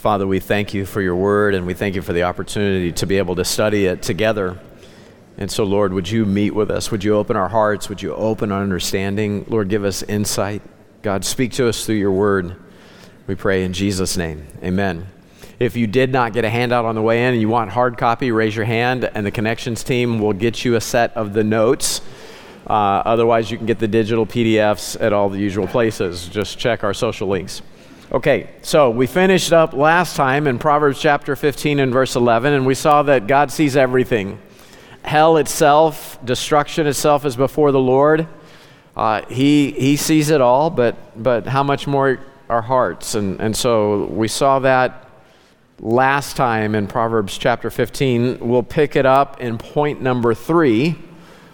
Father, we thank you for your word and we thank you for the opportunity to be able to study it together. And so, Lord, would you meet with us? Would you open our hearts? Would you open our understanding? Lord, give us insight. God, speak to us through your word. We pray in Jesus' name. Amen. If you did not get a handout on the way in and you want hard copy, raise your hand, and the connections team will get you a set of the notes. Uh, otherwise, you can get the digital PDFs at all the usual places. Just check our social links. Okay, so we finished up last time in Proverbs chapter 15 and verse 11, and we saw that God sees everything. Hell itself, destruction itself is before the Lord. Uh, he, he sees it all, but, but how much more our hearts? And, and so we saw that last time in Proverbs chapter 15. We'll pick it up in point number three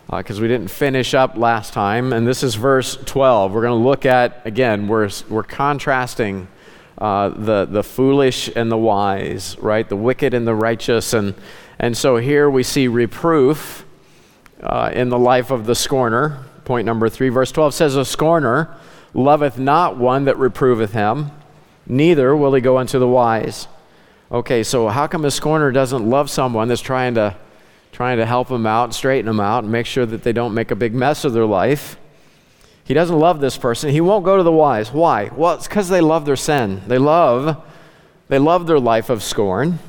because uh, we didn't finish up last time. And this is verse 12. We're going to look at, again, we're, we're contrasting uh, the, the foolish and the wise, right? The wicked and the righteous. And, and so here we see reproof uh, in the life of the scorner. Point number three, verse 12 says, A scorner loveth not one that reproveth him, neither will he go unto the wise. Okay, so how come a scorner doesn't love someone that's trying to trying to help them out, straighten them out, and make sure that they don't make a big mess of their life. He doesn't love this person. He won't go to the wise. Why? Well, it's because they love their sin. They love, they love their life of scorn.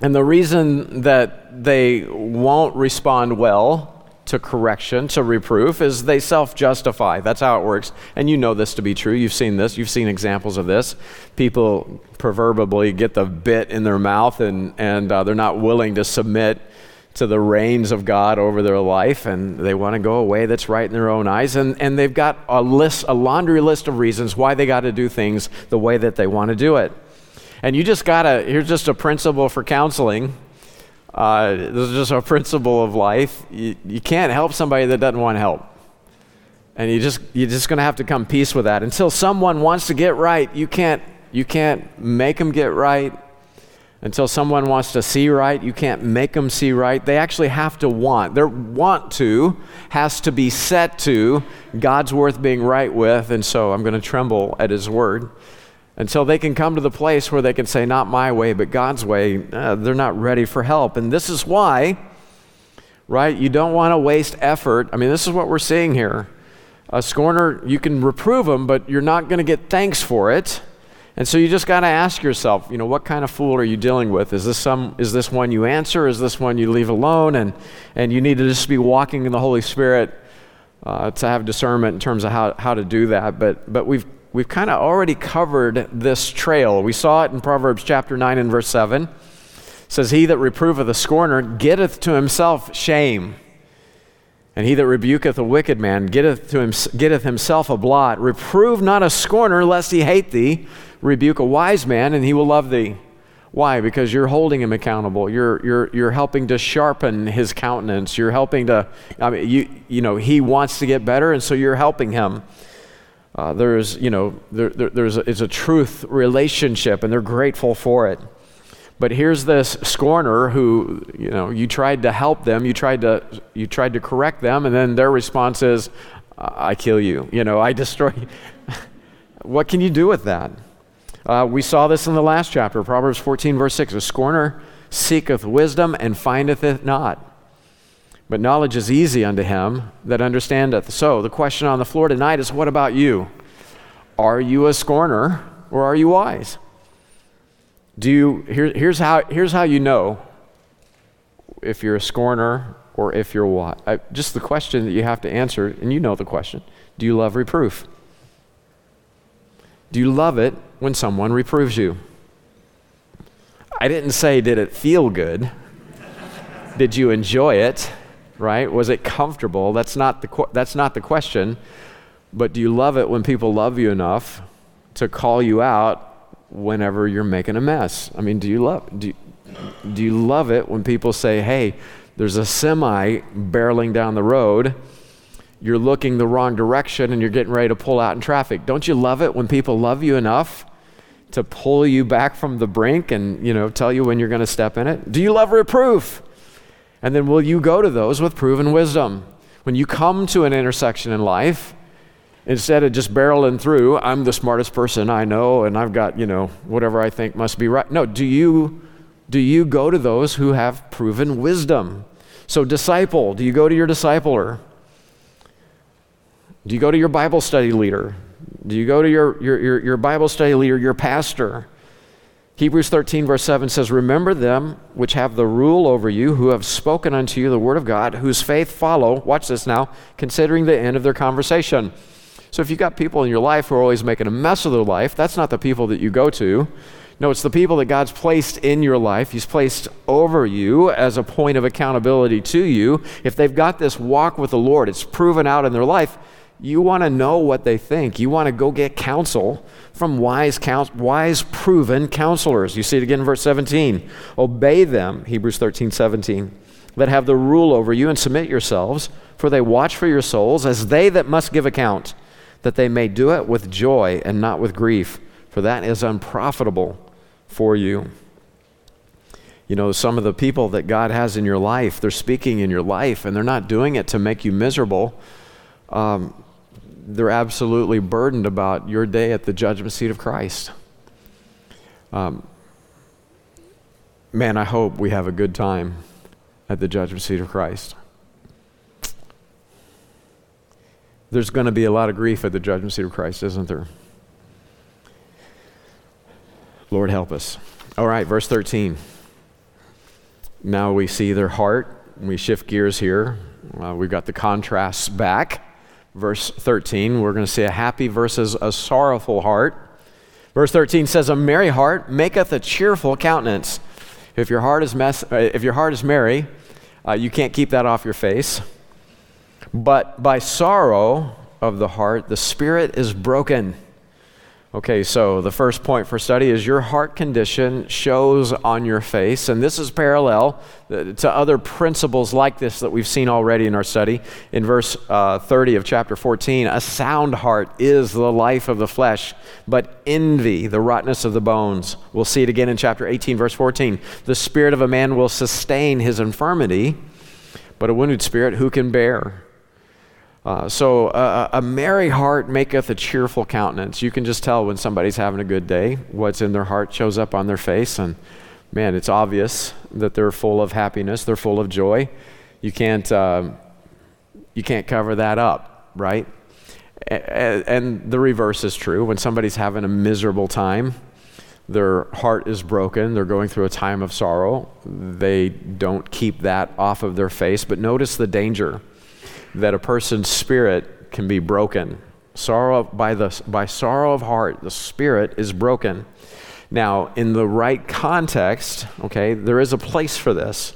And the reason that they won't respond well to correction, to reproof, is they self justify. That's how it works. And you know this to be true. You've seen this, you've seen examples of this. People proverbially get the bit in their mouth and, and uh, they're not willing to submit to the reins of God over their life and they want to go a way that's right in their own eyes. And, and they've got a list, a laundry list of reasons why they got to do things the way that they want to do it. And you just got to, here's just a principle for counseling. Uh, this is just a principle of life. You, you can't help somebody that doesn't want help. And you just, you're just going to have to come peace with that. Until someone wants to get right, you can't, you can't make them get right until someone wants to see right, you can't make them see right. They actually have to want. Their want to has to be set to God's worth being right with, and so I'm going to tremble at His word. Until they can come to the place where they can say, Not my way, but God's way, uh, they're not ready for help. And this is why, right, you don't want to waste effort. I mean, this is what we're seeing here. A scorner, you can reprove them, but you're not going to get thanks for it. And so you just got to ask yourself, you know, what kind of fool are you dealing with? Is this some is this one you answer? Is this one you leave alone? And and you need to just be walking in the Holy Spirit uh, to have discernment in terms of how, how to do that. But but we've we've kind of already covered this trail. We saw it in Proverbs chapter nine and verse seven. It says, He that reproveth a scorner getteth to himself shame. And he that rebuketh a wicked man getteth, to him, getteth himself a blot. Reprove not a scorner, lest he hate thee rebuke a wise man and he will love thee. Why? Because you're holding him accountable. You're, you're, you're helping to sharpen his countenance. You're helping to, I mean, you, you know, he wants to get better, and so you're helping him. Uh, there's, you know, there, there, there's a, it's a truth relationship, and they're grateful for it. But here's this scorner who, you know, you tried to help them, you tried to, you tried to correct them, and then their response is, I kill you. You know, I destroy. what can you do with that? Uh, we saw this in the last chapter, Proverbs 14, verse 6. A scorner seeketh wisdom and findeth it not. But knowledge is easy unto him that understandeth. So, the question on the floor tonight is what about you? Are you a scorner or are you wise? Do you, here, here's, how, here's how you know if you're a scorner or if you're what. I, just the question that you have to answer, and you know the question Do you love reproof? Do you love it when someone reproves you? I didn't say, did it feel good? did you enjoy it? Right? Was it comfortable? That's not, the, that's not the question. But do you love it when people love you enough to call you out whenever you're making a mess? I mean, do you love, do, do you love it when people say, hey, there's a semi barreling down the road? you're looking the wrong direction and you're getting ready to pull out in traffic. Don't you love it when people love you enough to pull you back from the brink and, you know, tell you when you're going to step in it? Do you love reproof? And then will you go to those with proven wisdom? When you come to an intersection in life Instead of just barreling through, I'm the smartest person I know and I've got, you know, whatever I think must be right. No, do you do you go to those who have proven wisdom? So disciple, do you go to your discipler? Do you go to your Bible study leader? Do you go to your, your, your, your, Bible study leader, your pastor? Hebrews 13, verse 7 says, Remember them which have the rule over you, who have spoken unto you the word of God, whose faith follow, watch this now, considering the end of their conversation. So if you've got people in your life who are always making a mess of their life, that's not the people that you go to. No, it's the people that God's placed in your life. He's placed over you as a point of accountability to you. If they've got this walk with the Lord, it's proven out in their life, you want to know what they think. You want to go get counsel from wise, wise, proven counselors. You see it again in verse 17. Obey them, Hebrews 13, 17, that have the rule over you and submit yourselves, for they watch for your souls as they that must give account, that they may do it with joy and not with grief, for that is unprofitable for you. You know, some of the people that God has in your life, they're speaking in your life, and they're not doing it to make you miserable. Um, they're absolutely burdened about your day at the judgment seat of Christ. Um, man, I hope we have a good time at the judgment seat of Christ. There's going to be a lot of grief at the judgment seat of Christ, isn't there? Lord, help us. All right, verse 13. Now we see their heart. We shift gears here. Uh, we've got the contrasts back verse 13. We're going to see a happy versus a sorrowful heart. Verse 13 says, A merry heart maketh a cheerful countenance. If your heart is, mess, uh, if your heart is merry, uh, you can't keep that off your face. But by sorrow of the heart, the spirit is broken. Okay, so the first point for study is your heart condition shows on your face, and this is parallel uh, to other principles like this that we've seen already in our study. In verse uh, 30 of chapter 14, a sound heart is the life of the flesh, but envy, the rottenness of the bones. We'll see it again in chapter 18, verse 14. The spirit of a man will sustain his infirmity, but a wounded spirit who can bear? Uh, so a merry heart maketh a cheerful countenance. You can just tell when somebody's having a good day. What's in their heart shows up on their face, and man, it's obvious that they're full of happiness. They're full of joy. You can't uh, you can't cover that up, right? And the reverse is true. When somebody's having a miserable time, their heart is broken, they're going through a time of sorrow. They don't keep that off of their face. But notice the danger that a person's spirit can be broken. Sorrow by the by sorrow of heart, the spirit is broken. Now, in the right context, okay, there is a place for this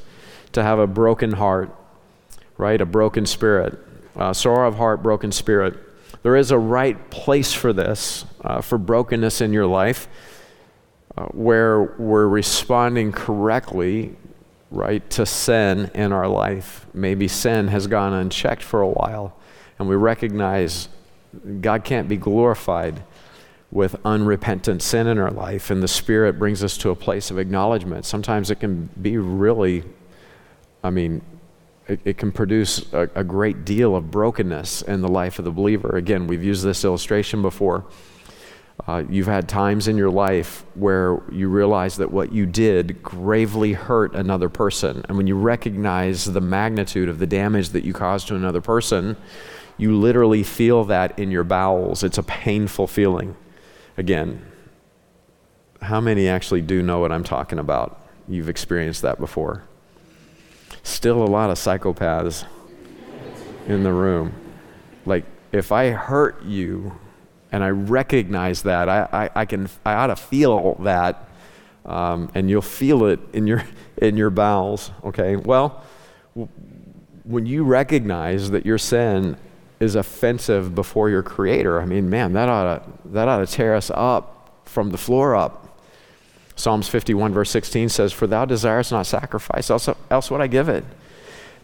to have a broken heart, right? A broken spirit, uh, sorrow of heart, broken spirit. There is a right place for this, uh, for brokenness in your life, uh, where we're responding correctly right, to sin in our life. Maybe sin has gone unchecked for a while, and we recognize God can't be glorified with unrepentant sin in our life, and the Spirit brings us to a place of acknowledgement. Sometimes it can be really, I mean, it, it can produce a, a great deal of brokenness in the life of the believer. Again, we've used this illustration before. Uh, you've had times in your life where you realize that what you did gravely hurt another person. And when you recognize the magnitude of the damage that you caused to another person, you literally feel that in your bowels. It's a painful feeling. Again, how many actually do know what I'm talking about? You've experienced that before. Still a lot of psychopaths in the room. Like, if I hurt you, and I recognize that. I, I, I, can, I ought to feel that, um, and you'll feel it in your, in your bowels, okay? Well, w- when you recognize that your sin is offensive before your Creator, I mean, man, that ought to, that ought to tear us up from the floor up. Psalms 51, verse 16 says, For thou desirest not sacrifice, else, else would I give it.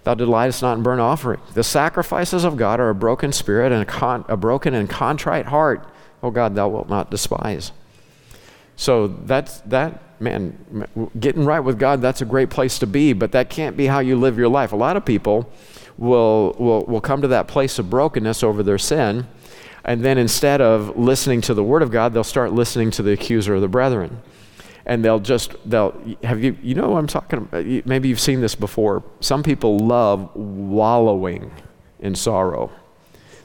Thou delightest not in burnt offering. The sacrifices of God are a broken spirit and a, con- a broken and contrite heart. Oh God, thou wilt not despise. So that's that man, getting right with God, that's a great place to be, but that can't be how you live your life. A lot of people will will will come to that place of brokenness over their sin. And then instead of listening to the word of God, they'll start listening to the accuser of the brethren. And they'll just, they'll, have you, you know what I'm talking about? Maybe you've seen this before. Some people love wallowing in sorrow.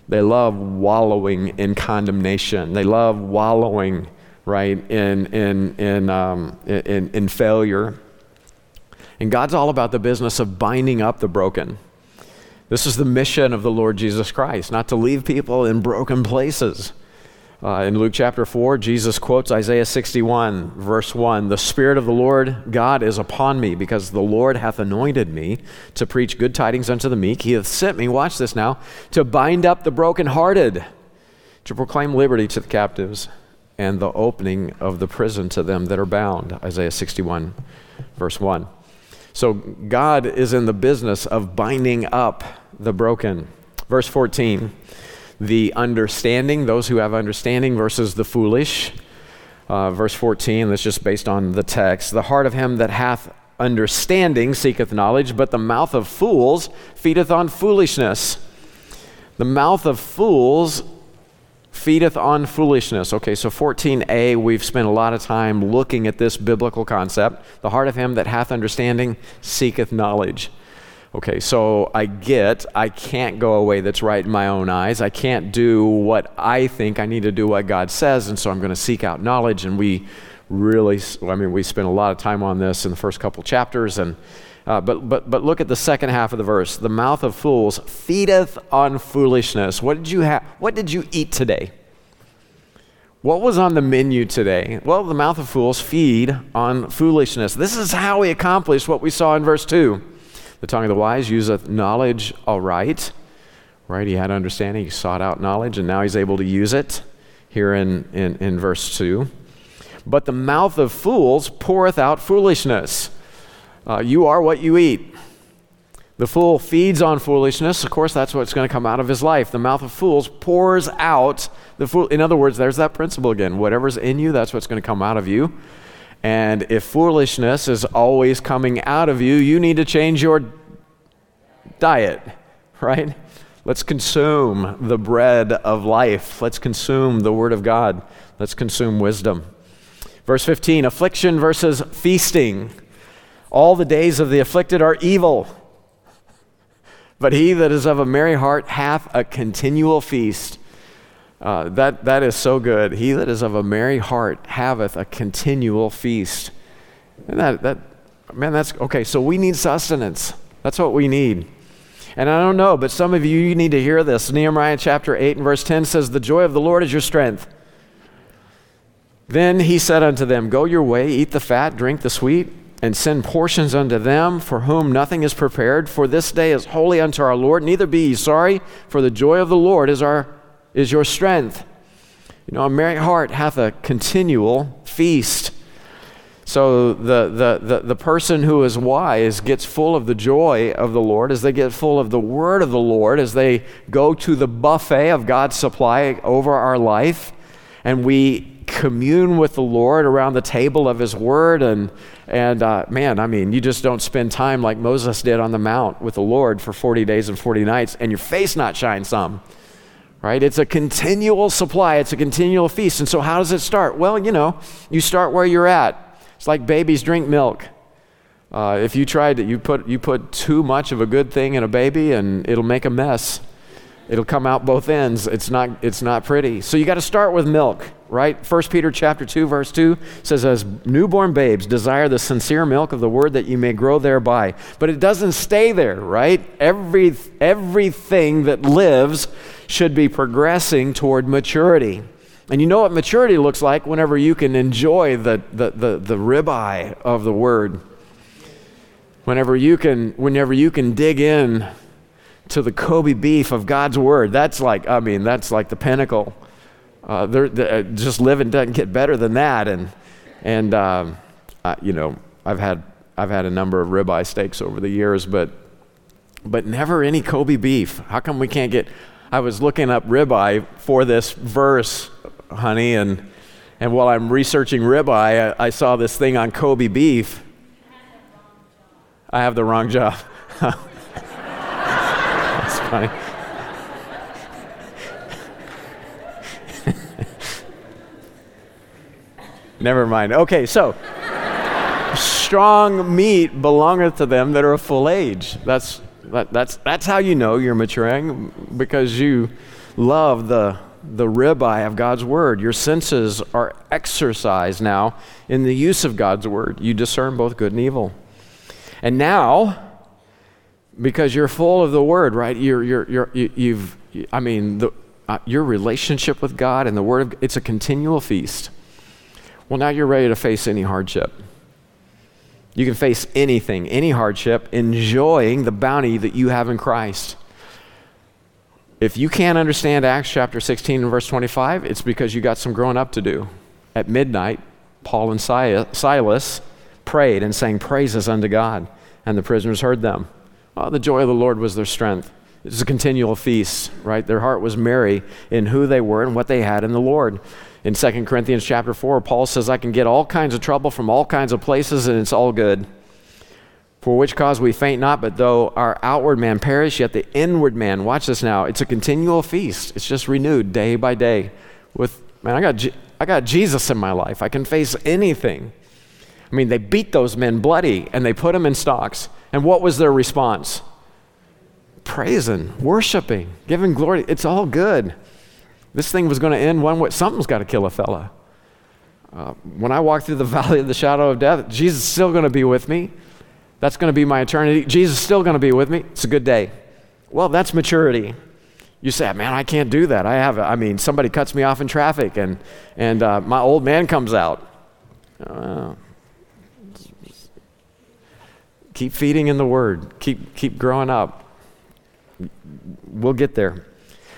They love wallowing in condemnation. They love wallowing, right, in, in, in, um, in, in failure. And God's all about the business of binding up the broken. This is the mission of the Lord Jesus Christ, not to leave people in broken places. Uh, in Luke chapter 4, Jesus quotes Isaiah 61, verse 1 The Spirit of the Lord God is upon me, because the Lord hath anointed me to preach good tidings unto the meek. He hath sent me, watch this now, to bind up the brokenhearted, to proclaim liberty to the captives, and the opening of the prison to them that are bound. Isaiah 61, verse 1. So God is in the business of binding up the broken. Verse 14, the understanding, those who have understanding versus the foolish. Uh, verse 14, that's just based on the text. The heart of him that hath understanding seeketh knowledge, but the mouth of fools feedeth on foolishness. The mouth of fools feedeth on foolishness. Okay, so 14a, we've spent a lot of time looking at this biblical concept. The heart of him that hath understanding seeketh knowledge. Okay, so I get I can't go away that's right in my own eyes. I can't do what I think I need to do what God says, and so I'm going to seek out knowledge. And we really, I mean, we spent a lot of time on this in the first couple chapters, and uh, but, but, but look at the second half of the verse. The mouth of fools feedeth on foolishness. What did you have? What did you eat today? What was on the menu today? Well, the mouth of fools feed on foolishness. This is how we accomplished what we saw in verse 2. The tongue of the wise useth knowledge aright. Right? He had understanding, he sought out knowledge, and now he's able to use it here in, in, in verse 2. But the mouth of fools poureth out foolishness. Uh, you are what you eat. The fool feeds on foolishness. Of course, that's what's going to come out of his life. The mouth of fools pours out the fool. In other words, there's that principle again. Whatever's in you, that's what's going to come out of you. And if foolishness is always coming out of you, you need to change your diet, right? Let's consume the bread of life. Let's consume the Word of God. Let's consume wisdom. Verse 15 affliction versus feasting. All the days of the afflicted are evil. But he that is of a merry heart hath a continual feast. Uh, that, that is so good. He that is of a merry heart haveth a continual feast. And that, that, man, that's okay. So we need sustenance. That's what we need. And I don't know, but some of you, you need to hear this. Nehemiah chapter 8 and verse 10 says, The joy of the Lord is your strength. Then he said unto them, Go your way, eat the fat, drink the sweet and send portions unto them for whom nothing is prepared. For this day is holy unto our Lord. Neither be ye sorry, for the joy of the Lord is, our, is your strength. You know, a merry heart hath a continual feast. So the, the, the, the person who is wise gets full of the joy of the Lord as they get full of the word of the Lord, as they go to the buffet of God's supply over our life, and we commune with the Lord around the table of His Word. And, and uh, man, I mean, you just don't spend time like Moses did on the Mount with the Lord for 40 days and 40 nights and your face not shine some. Right? It's a continual supply, it's a continual feast. And so, how does it start? Well, you know, you start where you're at. It's like babies drink milk. Uh, if you tried to, you put, you put too much of a good thing in a baby and it'll make a mess. It'll come out both ends. It's not, it's not pretty. So you got to start with milk, right? 1 Peter chapter 2, verse 2 says, As newborn babes, desire the sincere milk of the word that you may grow thereby. But it doesn't stay there, right? Every, everything that lives should be progressing toward maturity. And you know what maturity looks like whenever you can enjoy the, the, the, the ribeye of the word. Whenever you can, whenever you can dig in to the Kobe beef of God's word. That's like, I mean, that's like the pinnacle. Uh, uh, just living doesn't get better than that. And, and um, uh, you know, I've had, I've had a number of ribeye steaks over the years, but, but never any Kobe beef. How come we can't get? I was looking up ribeye for this verse, honey, and, and while I'm researching ribeye, I, I saw this thing on Kobe beef. I have the wrong job. That's funny. Never mind. Okay, so strong meat belongeth to them that are of full age. That's, that, that's, that's how you know you're maturing because you love the, the ribeye of God's word. Your senses are exercised now in the use of God's word. You discern both good and evil. And now, because you're full of the word, right? You're, you're, you're, you, have I mean, the, uh, your relationship with God and the word, of, it's a continual feast. Well, now you're ready to face any hardship. You can face anything, any hardship, enjoying the bounty that you have in Christ. If you can't understand Acts chapter 16 and verse 25, it's because you got some growing up to do. At midnight, Paul and Silas prayed and sang praises unto God, and the prisoners heard them. Well, the joy of the Lord was their strength. It was a continual feast, right? Their heart was merry in who they were and what they had in the Lord. In 2 Corinthians chapter 4, Paul says, I can get all kinds of trouble from all kinds of places, and it's all good. For which cause we faint not, but though our outward man perish, yet the inward man, watch this now, it's a continual feast. It's just renewed day by day. With, man, I got, G- I got Jesus in my life. I can face anything. I mean, they beat those men bloody and they put them in stocks. And what was their response? Praising, worshiping, giving glory. It's all good. This thing was going to end one way. Something's got to kill a fella. Uh, when I walk through the valley of the shadow of death, Jesus is still going to be with me. That's going to be my eternity. Jesus is still going to be with me. It's a good day. Well, that's maturity. You say, man, I can't do that. I have, I mean, somebody cuts me off in traffic and, and uh, my old man comes out. Uh, keep feeding in the Word. Keep, keep growing up. We'll get there.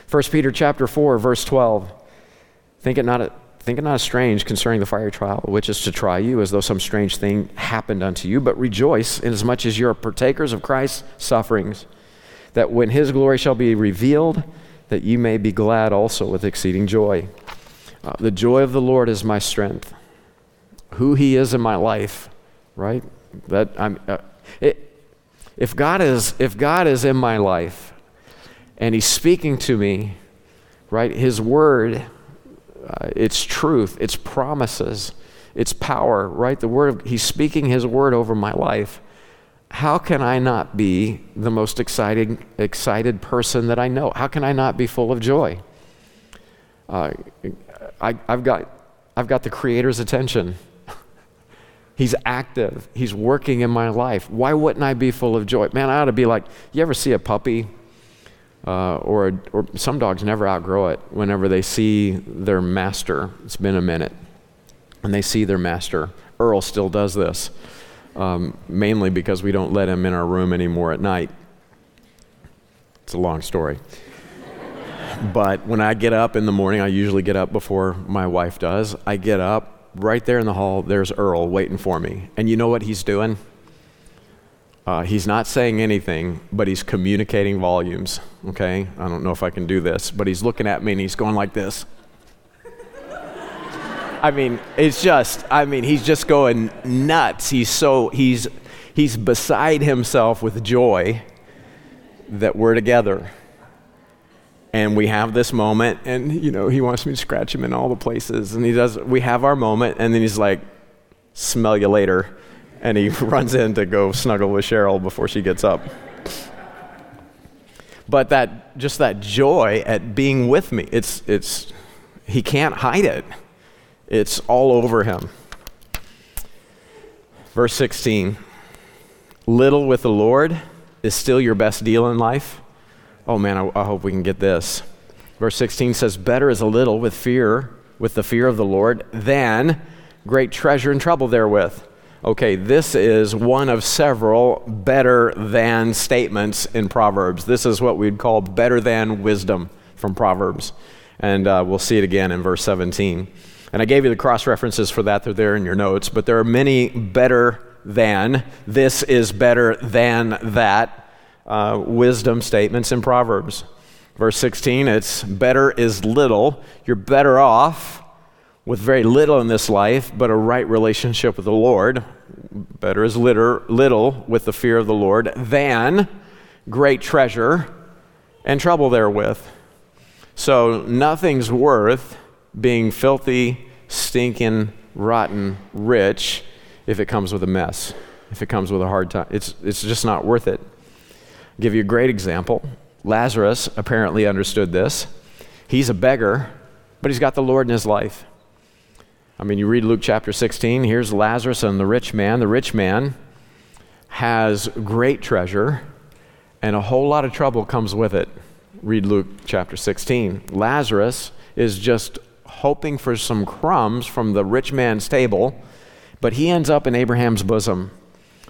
1 Peter chapter 4, verse 12. Think it not, think it not strange concerning the fiery trial, which is to try you, as though some strange thing happened unto you, but rejoice inasmuch as you are partakers of Christ's sufferings, that when his glory shall be revealed, that you may be glad also with exceeding joy. Uh, the joy of the Lord is my strength. Who he is in my life, right? That I'm. Uh, it, if God is if God is in my life, and he's speaking to me, right? His word, uh, its truth, its promises, its power, right? The word, he's speaking his word over my life. How can I not be the most excited, excited person that I know? How can I not be full of joy? Uh, I, I've, got, I've got the Creator's attention. He's active. He's working in my life. Why wouldn't I be full of joy? Man, I ought to be like, you ever see a puppy uh, or, or some dogs never outgrow it whenever they see their master. It's been a minute. And they see their master. Earl still does this, um, mainly because we don't let him in our room anymore at night. It's a long story. but when I get up in the morning, I usually get up before my wife does. I get up, right there in the hall, there's Earl waiting for me. And you know what he's doing? Uh, he's not saying anything, but he's communicating volumes. Okay? I don't know if I can do this, but he's looking at me and he's going like this. I mean, it's just, I mean, he's just going nuts. He's so, he's, he's beside himself with joy that we're together. And we have this moment, and, you know, he wants me to scratch him in all the places. And he does, we have our moment, and then he's like, smell you later and he runs in to go snuggle with Cheryl before she gets up. But that just that joy at being with me, it's it's he can't hide it. It's all over him. Verse 16. Little with the Lord is still your best deal in life. Oh man, I, I hope we can get this. Verse 16 says, Better is a little with fear, with the fear of the Lord, than great treasure and trouble therewith. Okay, this is one of several better than statements in Proverbs. This is what we'd call better than wisdom from Proverbs. And uh, we'll see it again in verse 17. And I gave you the cross references for that, they're there in your notes, but there are many better than, this is better than that uh, wisdom statements in Proverbs. Verse 16, it's better is little. You're better off with very little in this life, but a right relationship with the Lord, better is litter, little with the fear of the Lord, than great treasure and trouble therewith. So nothing's worth being filthy, stinking rotten rich if it comes with a mess, if it comes with a hard time. It's, it's just not worth it. I'll give you a great example. Lazarus apparently understood this. He's a beggar, but he's got the Lord in his life. I mean, you read Luke chapter 16, here's Lazarus and the rich man. The rich man has great treasure, and a whole lot of trouble comes with it. Read Luke chapter 16. Lazarus is just hoping for some crumbs from the rich man's table, but he ends up in Abraham's bosom.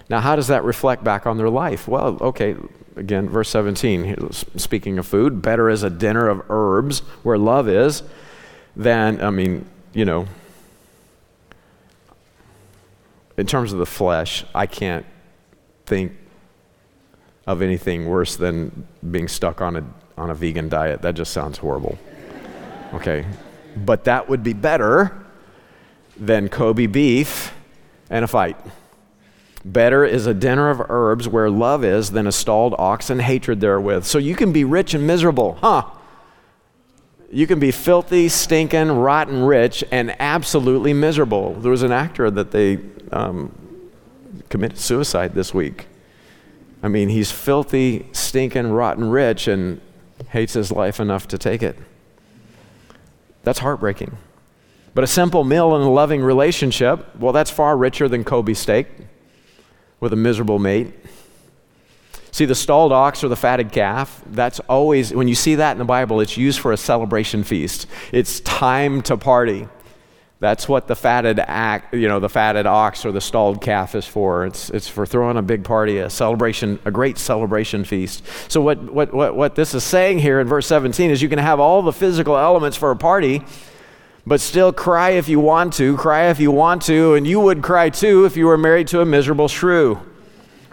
Now, how does that reflect back on their life? Well, okay, again, verse 17, speaking of food, better is a dinner of herbs where love is than, I mean, you know, in terms of the flesh, I can't think of anything worse than being stuck on a, on a vegan diet. That just sounds horrible. Okay. But that would be better than Kobe beef and a fight. Better is a dinner of herbs where love is than a stalled ox and hatred therewith. So you can be rich and miserable, huh? You can be filthy, stinking, rotten rich and absolutely miserable. There was an actor that they um, committed suicide this week. I mean, he's filthy, stinking, rotten rich and hates his life enough to take it. That's heartbreaking. But a simple meal and a loving relationship, well, that's far richer than Kobe steak with a miserable mate. See, the stalled ox or the fatted calf, that's always, when you see that in the Bible, it's used for a celebration feast. It's time to party. That's what the fatted act, you know, the fatted ox or the stalled calf is for. It's, it's for throwing a big party, a celebration, a great celebration feast. So what, what, what, what this is saying here in verse 17 is you can have all the physical elements for a party, but still cry if you want to, cry if you want to, and you would cry too if you were married to a miserable shrew.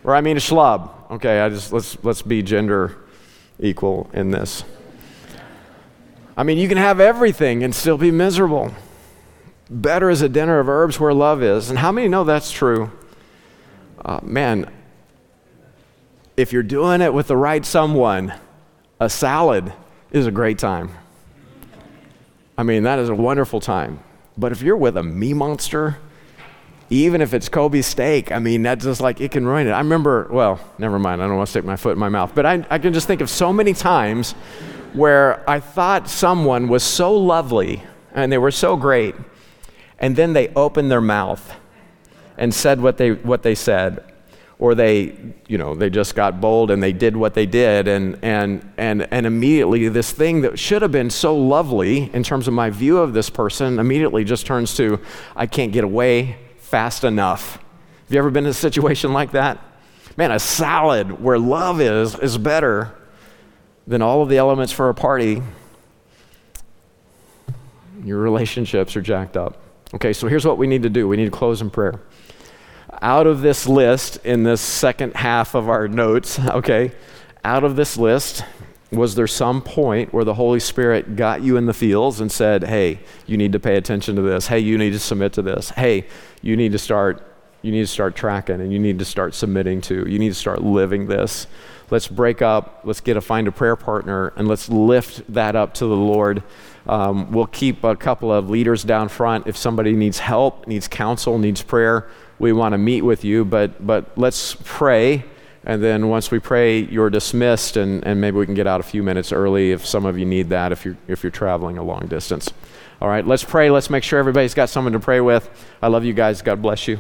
Or I mean a schlub. Okay, I just let's let's be gender equal in this. I mean, you can have everything and still be miserable. Better is a dinner of herbs where love is. And how many know that's true? Uh, man, if you're doing it with the right someone, a salad is a great time. I mean, that is a wonderful time. But if you're with a me monster, even if it's Kobe steak, I mean, that's just like it can ruin it. I remember, well, never mind, I don't want to stick my foot in my mouth, but I, I can just think of so many times where I thought someone was so lovely and they were so great and then they opened their mouth and said what they, what they said or they you know they just got bold and they did what they did and and and and immediately this thing that should have been so lovely in terms of my view of this person immediately just turns to i can't get away fast enough. Have you ever been in a situation like that? Man a salad where love is is better than all of the elements for a party. Your relationships are jacked up. Okay, so here's what we need to do. We need to close in prayer. Out of this list, in this second half of our notes, okay, out of this list, was there some point where the Holy Spirit got you in the fields and said, hey, you need to pay attention to this? Hey, you need to submit to this. Hey, you need to start you need to start tracking and you need to start submitting to. You need to start living this. Let's break up. Let's get a find a prayer partner and let's lift that up to the Lord. Um, we'll keep a couple of leaders down front. If somebody needs help, needs counsel, needs prayer, we want to meet with you. But, but let's pray. And then once we pray, you're dismissed, and, and maybe we can get out a few minutes early if some of you need that, if you're, if you're traveling a long distance. All right, let's pray. Let's make sure everybody's got someone to pray with. I love you guys. God bless you.